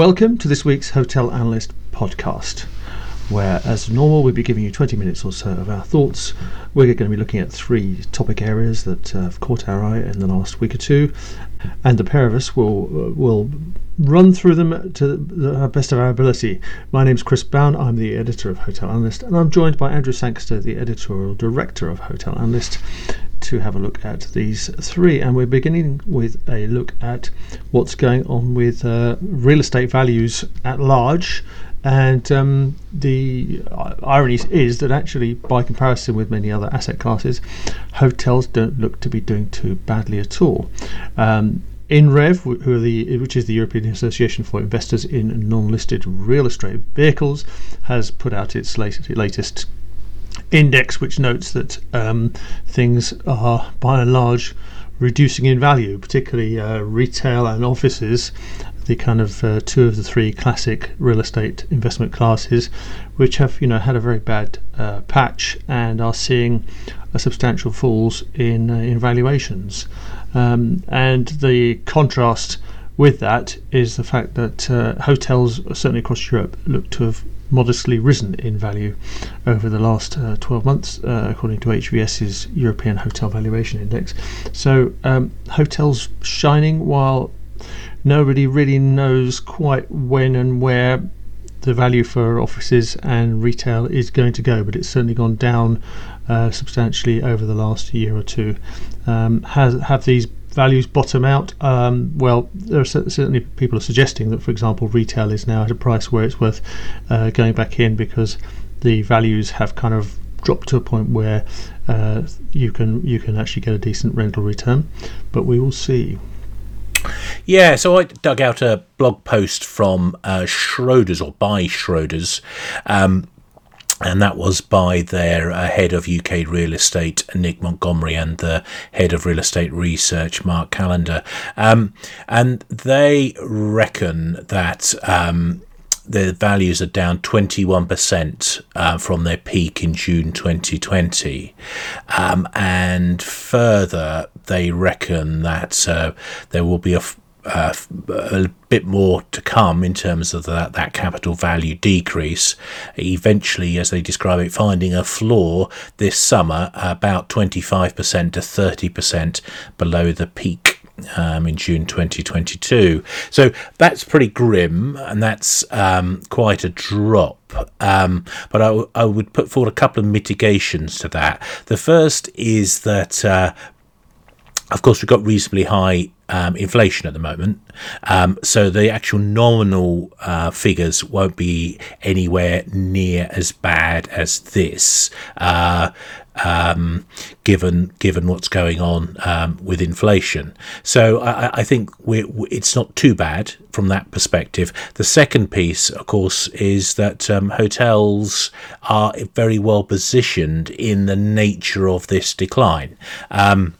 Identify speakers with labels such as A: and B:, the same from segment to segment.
A: Welcome to this week's Hotel Analyst podcast, where, as normal, we'll be giving you 20 minutes or so of our thoughts. We're going to be looking at three topic areas that uh, have caught our eye in the last week or two, and the pair of us will uh, will run through them to the best of our ability. My name is Chris Bown. I'm the editor of Hotel Analyst, and I'm joined by Andrew Sangster, the editorial director of Hotel Analyst to have a look at these three. And we're beginning with a look at what's going on with uh, real estate values at large. And um, the irony is that actually, by comparison with many other asset classes, hotels don't look to be doing too badly at all. Um, INREV, the, which is the European Association for Investors in Non-Listed Real Estate Vehicles, has put out its latest, latest index which notes that um, things are by and large reducing in value, particularly uh, retail and offices, the kind of uh, two of the three classic real estate investment classes, which have you know had a very bad uh, patch and are seeing a substantial falls in uh, in valuations, um, and the contrast with that is the fact that uh, hotels, certainly across Europe, look to have modestly risen in value over the last uh, 12 months, uh, according to HVS's European Hotel Valuation Index. So, um, hotels shining while nobody really knows quite when and where the value for offices and retail is going to go, but it's certainly gone down uh, substantially over the last year or two. Um, has have these values bottom out? Um, well, there are certainly people are suggesting that, for example, retail is now at a price where it's worth uh, going back in because the values have kind of dropped to a point where uh, you can you can actually get a decent rental return. But we will see.
B: Yeah, so I dug out a blog post from uh, Schroders or by Schroders. Um, and that was by their uh, head of UK real estate, Nick Montgomery, and the head of real estate research, Mark Callender. Um, and they reckon that um, the values are down 21% uh, from their peak in June 2020. Um, and further, they reckon that uh, there will be a uh, a bit more to come in terms of that, that capital value decrease. Eventually, as they describe it, finding a floor this summer about 25% to 30% below the peak. Um, in June 2022. So that's pretty grim and that's um, quite a drop. Um, but I, w- I would put forward a couple of mitigations to that. The first is that, uh, of course, we've got reasonably high um, inflation at the moment. Um, so the actual nominal uh, figures won't be anywhere near as bad as this. Uh, um, given given what's going on um, with inflation. So I, I think it's not too bad from that perspective. The second piece, of course, is that um, hotels are very well positioned in the nature of this decline. Um,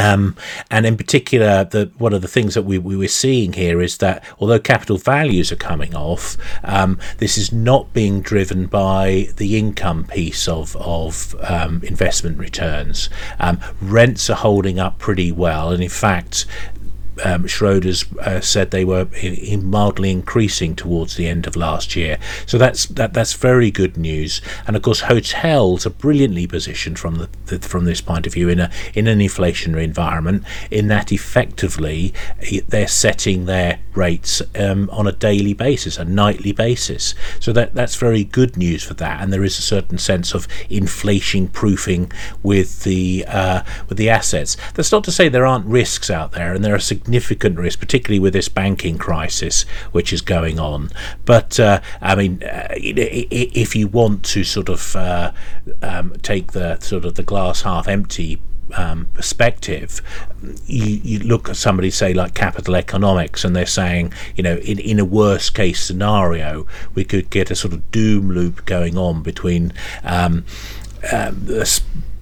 B: um, and in particular, the, one of the things that we, we were seeing here is that although capital values are coming off, um, this is not being driven by the income piece of, of um, investment returns. Um, rents are holding up pretty well, and in fact, um, Schroders uh, said they were in, in mildly increasing towards the end of last year. So that's that that's very good news. And of course, hotels are brilliantly positioned from the, the from this point of view in a in an inflationary environment. In that, effectively, they're setting their rates um, on a daily basis, a nightly basis. So that that's very good news for that. And there is a certain sense of inflation proofing with the uh, with the assets. That's not to say there aren't risks out there, and there are significant significant risk, particularly with this banking crisis which is going on. But uh, I mean, uh, if you want to sort of uh, um, take the sort of the glass half empty um, perspective, you, you, look at somebody say like capital economics, and they're saying, you know, in, in a worst case scenario, we could get a sort of doom loop going on between um, um,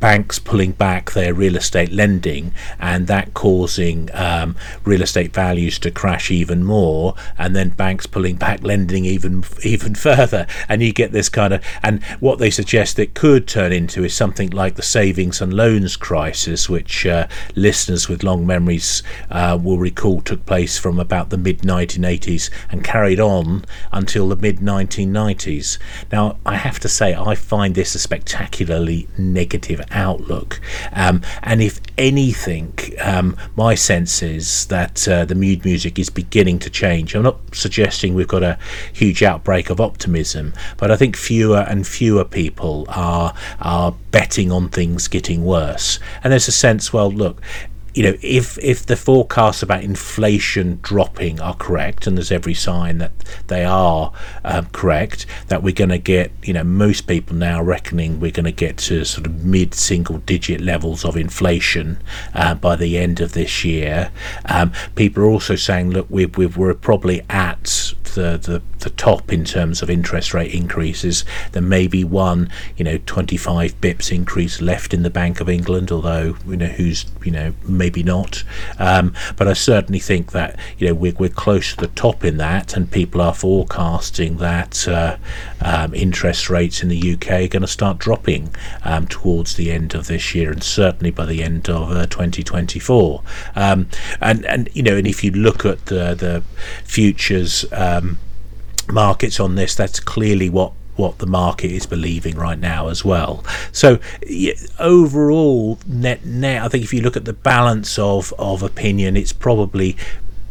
B: banks pulling back their real estate lending and that causing um, real estate values to crash even more, and then banks pulling back lending even even further, and you get this kind of and what they suggest it could turn into is something like the savings and loans crisis, which uh, listeners with long memories uh, will recall took place from about the mid 1980s and carried on until the mid 1990s. Now, I have to say, I find this a spectacularly negative outlook. Um, and if anything, um, my sense is that uh, the mood music is beginning to change. I'm not suggesting we've got a huge outbreak of optimism, but I think fewer and fewer people are are betting on things getting worse. And there's a sense, well, look, you know, if if the forecasts about inflation dropping are correct, and there's every sign that they are um, correct, that we're going to get, you know, most people now reckoning we're going to get to sort of mid-single-digit levels of inflation uh, by the end of this year. Um, people are also saying, look, we we're probably at the, the, the top in terms of interest rate increases. There may be one, you know, 25 bips increase left in the Bank of England, although, you know, who's, you know, maybe not. Um, but I certainly think that, you know, we're, we're close to the top in that, and people are forecasting that uh, um, interest rates in the UK are going to start dropping um, towards the end of this year and certainly by the end of uh, 2024. Um, and, and, you know, and if you look at the, the futures, um, markets on this. That's clearly what what the market is believing right now as well. So overall, net net, I think if you look at the balance of of opinion, it's probably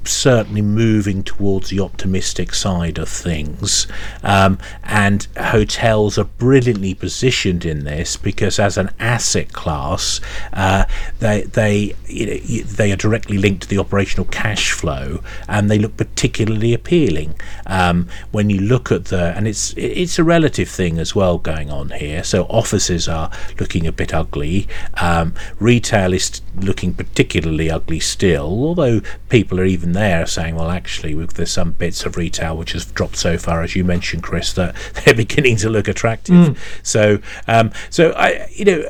B: certainly moving towards the optimistic side of things. Um, and hotels are brilliantly positioned in this because, as an asset class, uh, they they you know, they are directly linked to the operational cash flow, and they look particularly appealing um, when you look at the. And it's it's a relative thing as well going on here. So offices are looking a bit ugly. Um, retail is looking particularly ugly still, although people are even there are saying, well, actually, there's some bits of retail which has dropped so far, as you mentioned, Chris, that they're beginning to look attractive. Mm. So, um, so I, you know,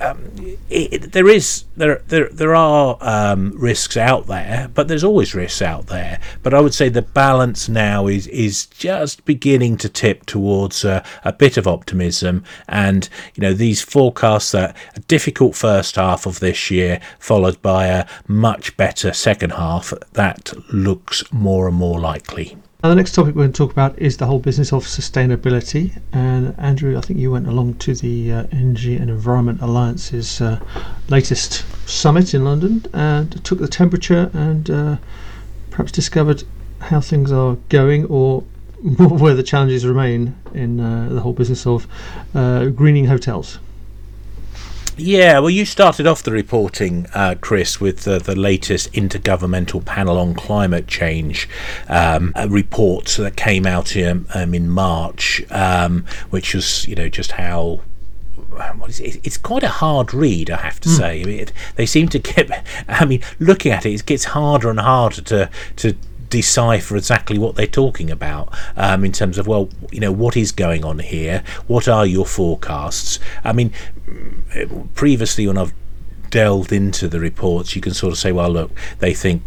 B: um, it, there is there there there are um, risks out there, but there's always risks out there. But I would say the balance now is is just beginning to tip towards uh, a bit of optimism, and you know these forecasts that a difficult first half of this year followed by a much better second half that looks more and more likely.
A: Now, the next topic we're going to talk about is the whole business of sustainability. And Andrew, I think you went along to the uh, Energy and Environment Alliance's uh, latest summit in London and took the temperature and uh, perhaps discovered how things are going or where the challenges remain in uh, the whole business of uh, greening hotels.
B: Yeah, well, you started off the reporting, uh, Chris, with the, the latest Intergovernmental Panel on Climate Change um, report that came out in, um, in March, um, which was, you know, just how it? it's quite a hard read, I have to mm. say. It, they seem to get. I mean, looking at it, it gets harder and harder to to decipher exactly what they're talking about um, in terms of well you know what is going on here? What are your forecasts? I mean previously when i've delved into the reports you can sort of say well look they think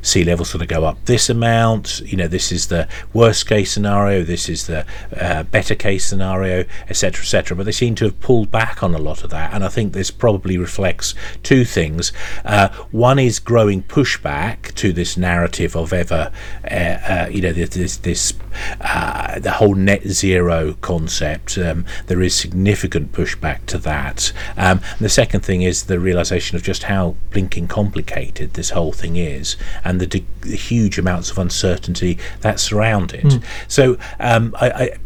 B: sea level sort of go up this amount. You know, this is the worst case scenario, this is the uh, better case scenario, etc., etc. But they seem to have pulled back on a lot of that, and I think this probably reflects two things. Uh, one is growing pushback to this narrative of ever, uh, uh you know, this this uh, the whole net zero concept. Um, there is significant pushback to that. Um, the second thing is the realization of just how blinking complicated this whole thing is, and the, de- the huge amounts of uncertainty that surround it. Mm. So um, I, I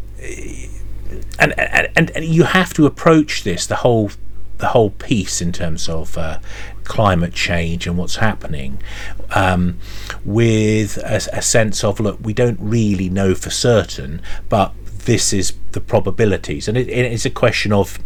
B: and, and and you have to approach this the whole the whole piece in terms of uh, climate change and what's happening um, with a, a, sense of look we don't really know for certain but this is the probabilities and it, it's a question of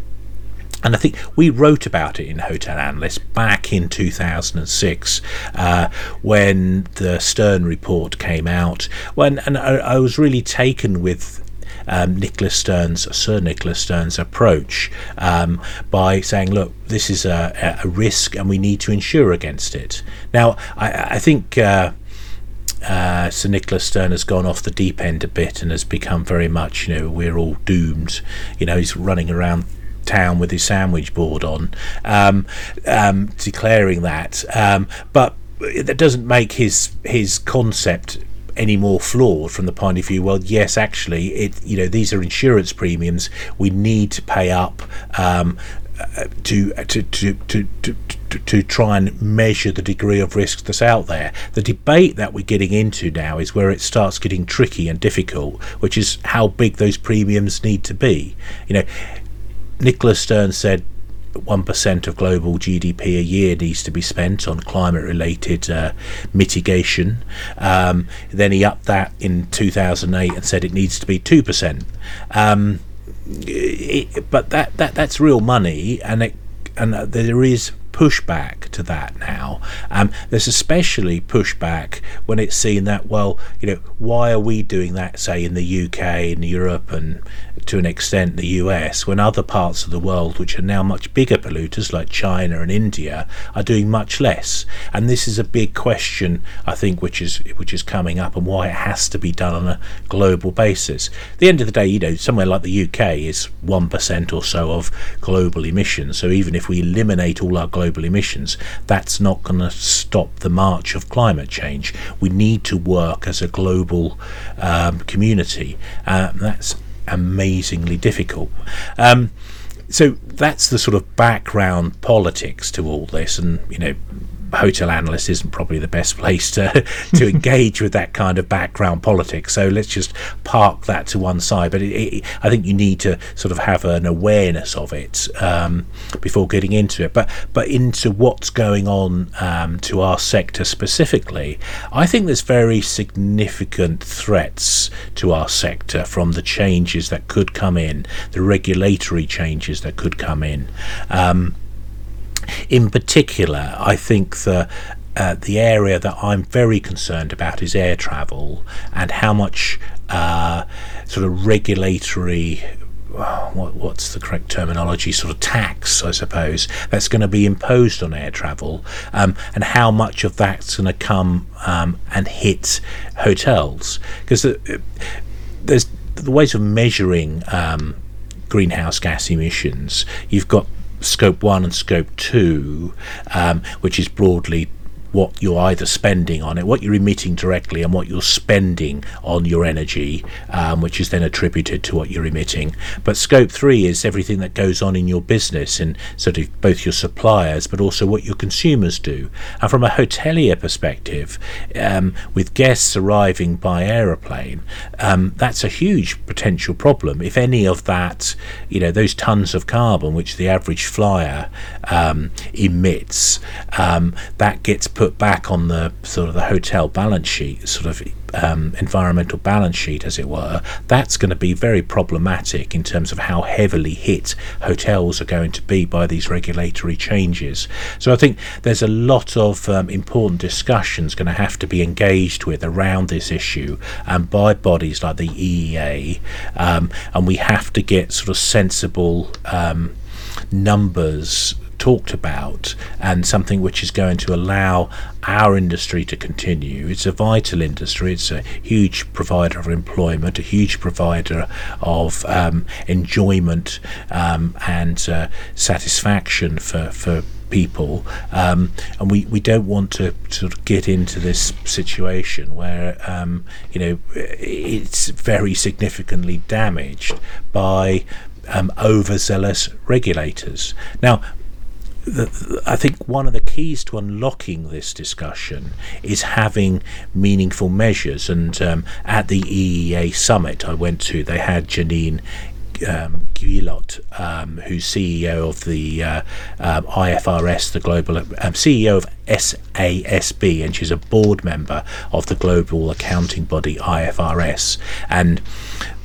B: and I think we wrote about it in Hotel Analyst back in 2006 uh, when the Stern report came out. When and I, I was really taken with um, Nicholas Stern's, Sir Nicholas Stern's approach um, by saying, look, this is a, a, risk and we need to insure against it. Now, I, I think. Uh, uh, Sir Nicholas Stern has gone off the deep end a bit and has become very much, you know, we're all doomed. You know, he's running around town with his sandwich board on, um, um, declaring that. Um, but that doesn't make his his concept any more flawed from the point of view well yes actually it you know these are insurance premiums we need to pay up um, uh, to, to, to, to, to, to try and measure the degree of risk that's out there. The debate that we're getting into now is where it starts getting tricky and difficult, which is how big those premiums need to be. You know, Nicholas Stern said 1% of global GDP a year needs to be spent on climate related uh, mitigation. Um, then he upped that in 2008 and said it needs to be 2%. Um, it, but that, that that's real money, and it, and there is pushback to that now. Um, there's especially pushback when it's seen that, well, you know, why are we doing that, say, in the UK, in Europe, and to an extent the US, when other parts of the world, which are now much bigger polluters like China and India, are doing much less? And this is a big question, I think, which is which is coming up, and why it has to be done on a global basis. At the end of the day, you know, somewhere like the UK is one percent or so of global emissions. So even if we eliminate all our global emissions, that's not going to stop the march of climate change. We need to work as a global um, community. Uh, that's amazingly difficult. Um, so that's the sort of background politics to all this, and you know, hotel analyst isn't probably the best place to to engage with that kind of background politics. So let's just park that to one side. But it, it, I think you need to sort of have an awareness of it um, before getting into it. But but into what's going on um, to our sector specifically, I think there's very significant threats to our sector from the changes that could come in, the regulatory changes that could come in. Um, in particular, I think the uh, the area that I'm very concerned about is air travel and how much uh, sort of regulatory. what, what's the correct terminology? Sort of tax, I suppose, that's going to be imposed on air travel, um, and how much of that's going to come um, and hit hotels. Because the, there's the ways of measuring um, greenhouse gas emissions. You've got scope one and scope two, um, which is broadly what you're either spending on it, what you're emitting directly, and what you're spending on your energy, um, which is then attributed to what you're emitting. But scope three is everything that goes on in your business and sort of both your suppliers, but also what your consumers do. And from a hotelier perspective, um, with guests arriving by aeroplane, um, that's a huge potential problem. If any of that, you know, those tons of carbon which the average flyer um, emits, um, that gets put back on the sort of the hotel balance sheet, sort of um, environmental balance sheet, as it were, that's going to be very problematic in terms of how heavily hit hotels are going to be by these regulatory changes. So I think there's a lot of um, important discussions going to have to be engaged with around this issue and by bodies like the EEA, um, and we have to get sort of sensible um, numbers talked about and something which is going to allow our industry to continue. It's a vital industry, it's a huge provider of employment, a huge provider of um, enjoyment um, and uh, satisfaction for, for people, um, and we, we don't want to sort of get into this situation where um, you know it's very significantly damaged by um, overzealous regulators. Now, I think one of the keys to unlocking this discussion is having meaningful measures. And um, at the EEA summit I went to, they had Janine um, Guillot, um, who's CEO of the uh, um, IFRS, the global um, CEO of SASB, and she's a board member of the global accounting body IFRS. And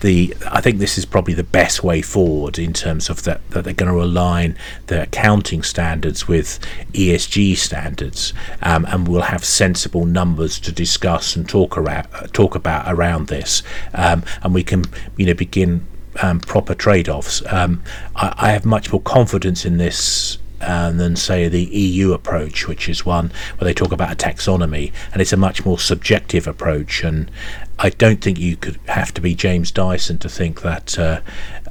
B: the I think this is probably the best way forward in terms of that that they're going to align the accounting standards with ESG standards, um, and we'll have sensible numbers to discuss and talk around talk about around this, um, and we can you know begin um, proper trade-offs. Um, I, I, have much more confidence in this uh, than say the EU approach, which is one where they talk about a taxonomy, and it's a much more subjective approach. And I don't think you could have to be James Dyson to think that uh,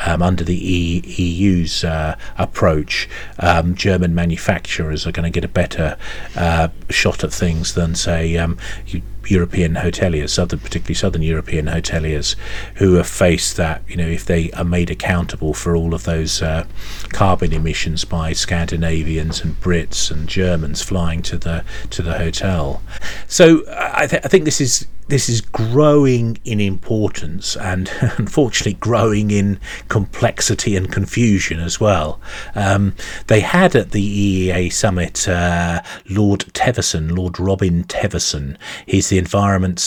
B: um, under the e- EU's uh, approach, um, German manufacturers are going to get a better uh, shot at things than say um, you, European hoteliers, southern, particularly southern European hoteliers, who have faced that. You know, if they are made accountable for all of those uh, carbon emissions by Scandinavians and Brits and Germans flying to the to the hotel. So I, th- I think this is this is growing in importance and unfortunately growing in complexity and confusion as well. Um, they had at the EEA summit uh, Lord Teverson, Lord Robin Teverson. He's the environment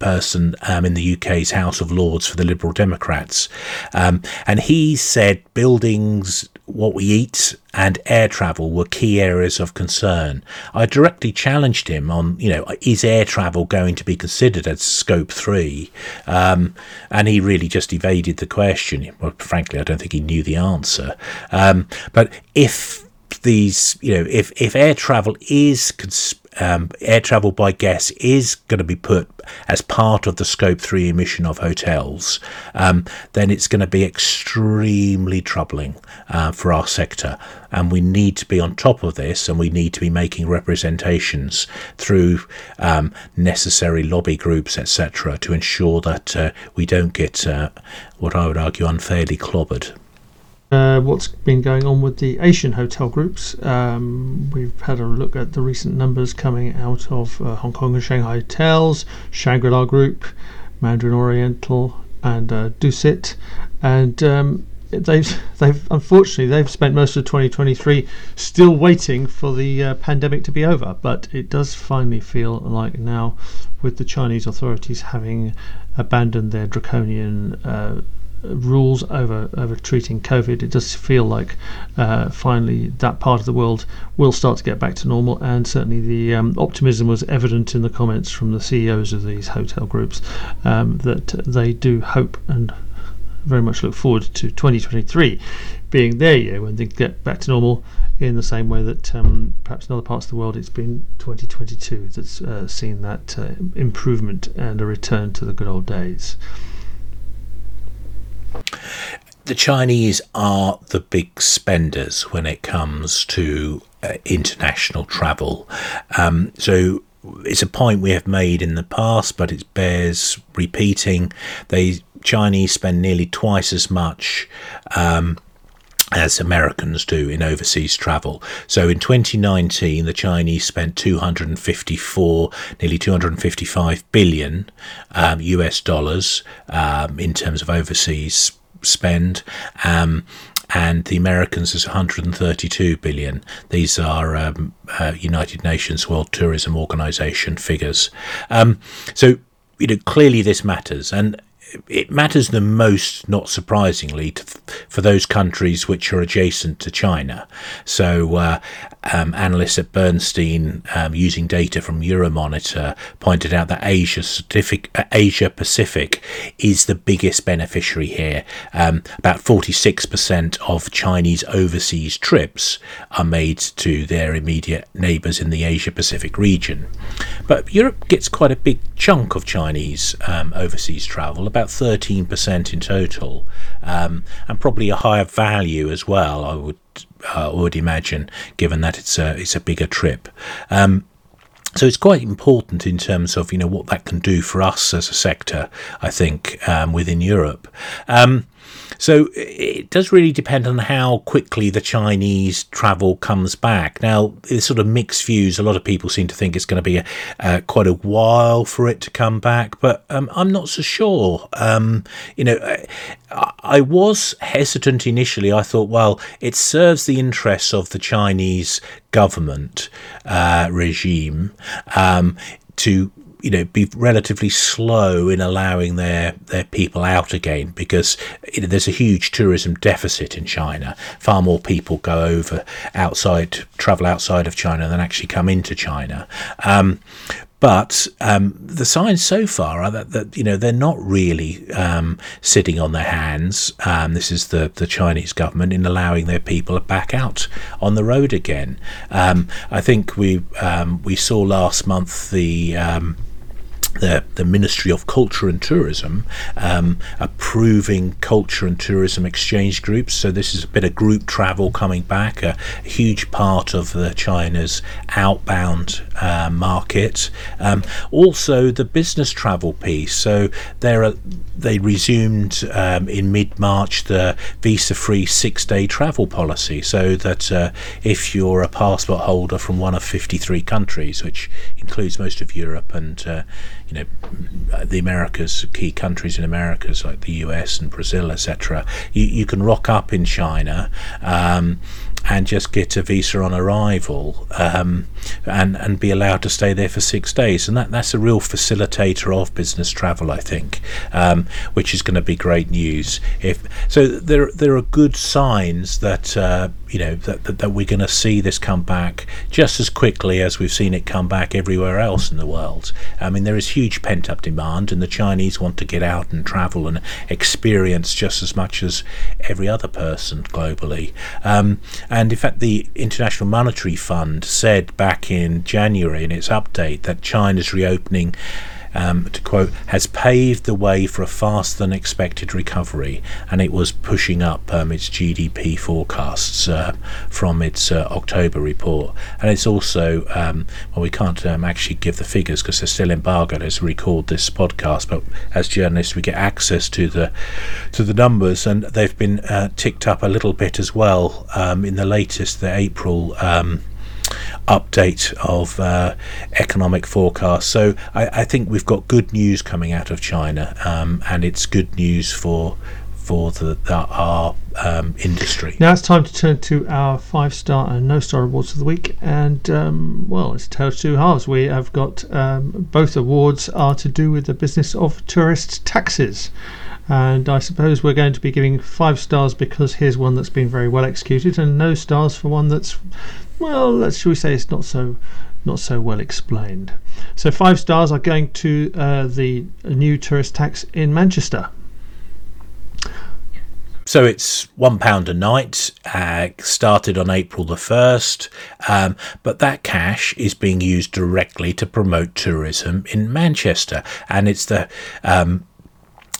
B: spokesperson um, in the UK's House of Lords for the Liberal Democrats. Um, and he said buildings what we eat and air travel were key areas of concern. I directly challenged him on, you know, is air travel going to be considered as scope three? Um, and he really just evaded the question. Well, frankly, I don't think he knew the answer. Um, but if these, you know, if, if air travel is um, air travel by guests is going to be put as part of the scope 3 emission of hotels, um, then it's going to be extremely troubling uh, for our sector. And we need to be on top of this and we need to be making representations through um, necessary lobby groups, etc., to ensure that uh, we don't get uh, what I would argue unfairly clobbered.
A: Uh, what's been going on with the Asian hotel groups. Um, we've had a look at the recent numbers coming out of uh, Hong Kong and Shanghai hotels, Shangri La Group, Mandarin Oriental, and uh, Dusit, and um, they've they've unfortunately they've spent most of 2023 still waiting for the uh, pandemic to be over. But it does finally feel like now, with the Chinese authorities having abandoned their draconian uh, rules over over treating COVID, it does feel like uh, finally that part of the world will start to get back to normal. And certainly the um, optimism was evident in the comments from the CEOs of these hotel groups um, that they do hope and very much look forward to 2023 being their year when they get back to normal in the same way that um, perhaps in other parts of the world it's been 2022 that's uh, seen that uh, improvement and a return to the good old days
B: the Chinese are the big spenders when it comes to uh, international travel. Um, so it's a point we have made in the past, but it bears repeating. They Chinese spend nearly twice as much. Um, as Americans do in overseas travel. So in 2019, the Chinese spent 254, nearly 255 billion um, US dollars um, in terms of overseas spend. Um, and the Americans is 132 billion. These are um, uh, United Nations World Tourism Organization figures. Um, so, you know, clearly this matters, and it matters the most, not surprisingly, to, for those countries which are adjacent to China. So, uh, um, analysts at Bernstein, um, using data from Euromonitor, pointed out that Asia, uh, Asia Pacific is the biggest beneficiary here. Um, about 46% of Chinese overseas trips are made to their immediate neighbours in the Asia Pacific region. But Europe gets quite a big chunk of Chinese um, overseas travel, about 13% in total, um, and probably a higher value as well, I would uh, would imagine, given that it's a it's a bigger trip. Um, so it's quite important in terms of you know what that can do for us as a sector. I think um, within Europe. Um, so it does really depend on how quickly the Chinese travel comes back. Now, there's sort of mixed views. A lot of people seem to think it's going to be a, uh, quite a while for it to come back, but um, I'm not so sure. Um, you know, I, I was hesitant initially. I thought, well, it serves the interests of the Chinese government uh, regime um, to you know be relatively slow in allowing their their people out again because you know, there's a huge tourism deficit in China. Far more people go over outside, travel outside of China than actually come into China. Um, but um, the signs so far are that, that you know they're not really um, sitting on their hands. Um, this is the, the Chinese government in allowing their people back out on the road again. Um, I think we um, we saw last month the um, the, the Ministry of Culture and Tourism um, approving culture and tourism exchange groups. So this is a bit of group travel coming back, a, a huge part of the China's outbound uh, market. Um, also the business travel piece. So there they resumed um, in mid March the visa-free six-day travel policy, so that uh, if you're a passport holder from one of 53 countries, which includes most of Europe and uh, you know the Americas, key countries in Americas like the US and Brazil, etc. You, you can rock up in China. Um, and just get a visa on arrival um, and and be allowed to stay there for six days. And that that's a real facilitator of business travel I think um, which is going to be great news. If so there there are good signs that uh, you know that, that, that we're going to see this come back just as quickly as we've seen it come back everywhere else in the world. I mean there is huge pent up demand and the Chinese want to get out and travel and experience just as much as every other person globally. Um, and in fact, the International Monetary Fund said back in January in its update that China's reopening um, to quote, has paved the way for a faster than expected recovery, and it was pushing up um, its GDP forecasts uh, from its uh, October report. And it's also, um, well, we can't um, actually give the figures because they're still embargoed as we record this podcast, but as journalists, we get access to the to the numbers, and they've been uh, ticked up a little bit as well um, in the latest, the April um, update of uh, economic forecasts. So I, I, think we've got good news coming out of China, um, and it's good news for for the, the our um, industry.
A: Now it's time to turn to our five star and no star awards of the week, and um, well, it's a tale of two halves. We have got um, both awards are to do with the business of tourist taxes. And I suppose we're going to be giving five stars because here's one that's been very well executed, and no stars for one that's well, shall we say it's not so not so well explained. So five stars are going to uh, the new tourist tax in Manchester.
B: So it's one pound a night. Uh, started on April the first, um, but that cash is being used directly to promote tourism in Manchester, and it's the um,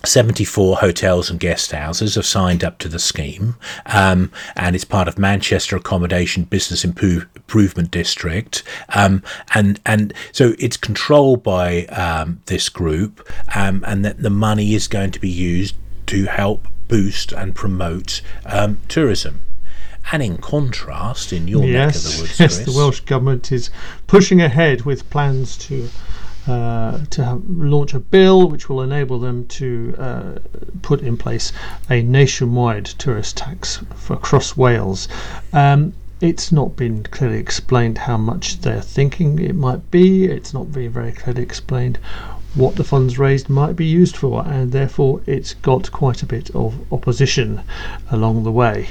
B: 74 hotels and guest houses have signed up to the scheme, um, and it's part of Manchester Accommodation Business Improvement District, um, and and so it's controlled by um, this group, um, and that the money is going to be used to help boost and promote um, tourism. And in contrast, in your
A: yes,
B: neck of the woods,
A: yes, the Welsh government is pushing ahead with plans to uh, to have, launch a bill which will enable them to uh, put in place a nationwide tourist tax for across Wales. Um, it's not been clearly explained how much they're thinking it might be. It's not been very clearly explained what the funds raised might be used for, and therefore it's got quite a bit of opposition along the way.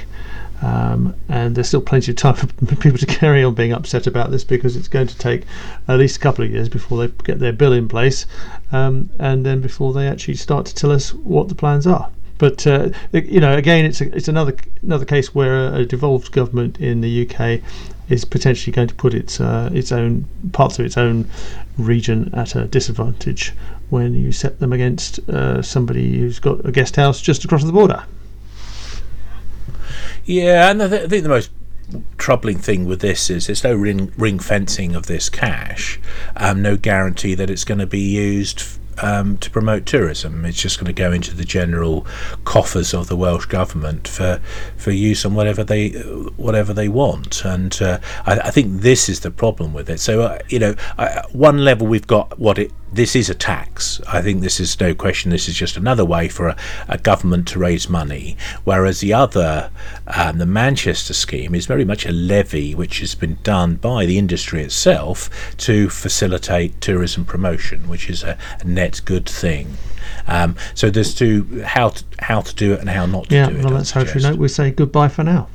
A: Um, and there's still plenty of time for people to carry on being upset about this because it's going to take at least a couple of years before they get their bill in place, um, and then before they actually start to tell us what the plans are. But uh, you know, again, it's a, it's another another case where a devolved government in the UK is potentially going to put its uh, its own parts of its own region at a disadvantage when you set them against uh, somebody who's got a guest house just across the border.
B: Yeah, and I, th- I think the most troubling thing with this is there's no ring, ring fencing of this cash, um, no guarantee that it's going to be used um, to promote tourism. It's just going to go into the general coffers of the Welsh government for for use on whatever they whatever they want. And uh, I, I, think this is the problem with it. So uh, you know, one level we've got what it this is a tax. I think this is no question. This is just another way for a, a government to raise money. Whereas the other, um, the Manchester scheme, is very much a levy which has been done by the industry itself to facilitate tourism promotion, which is a, a net good thing. Um, so there's to how to how to do it and how not to
A: yeah,
B: do it.
A: well, that's how we say goodbye for now.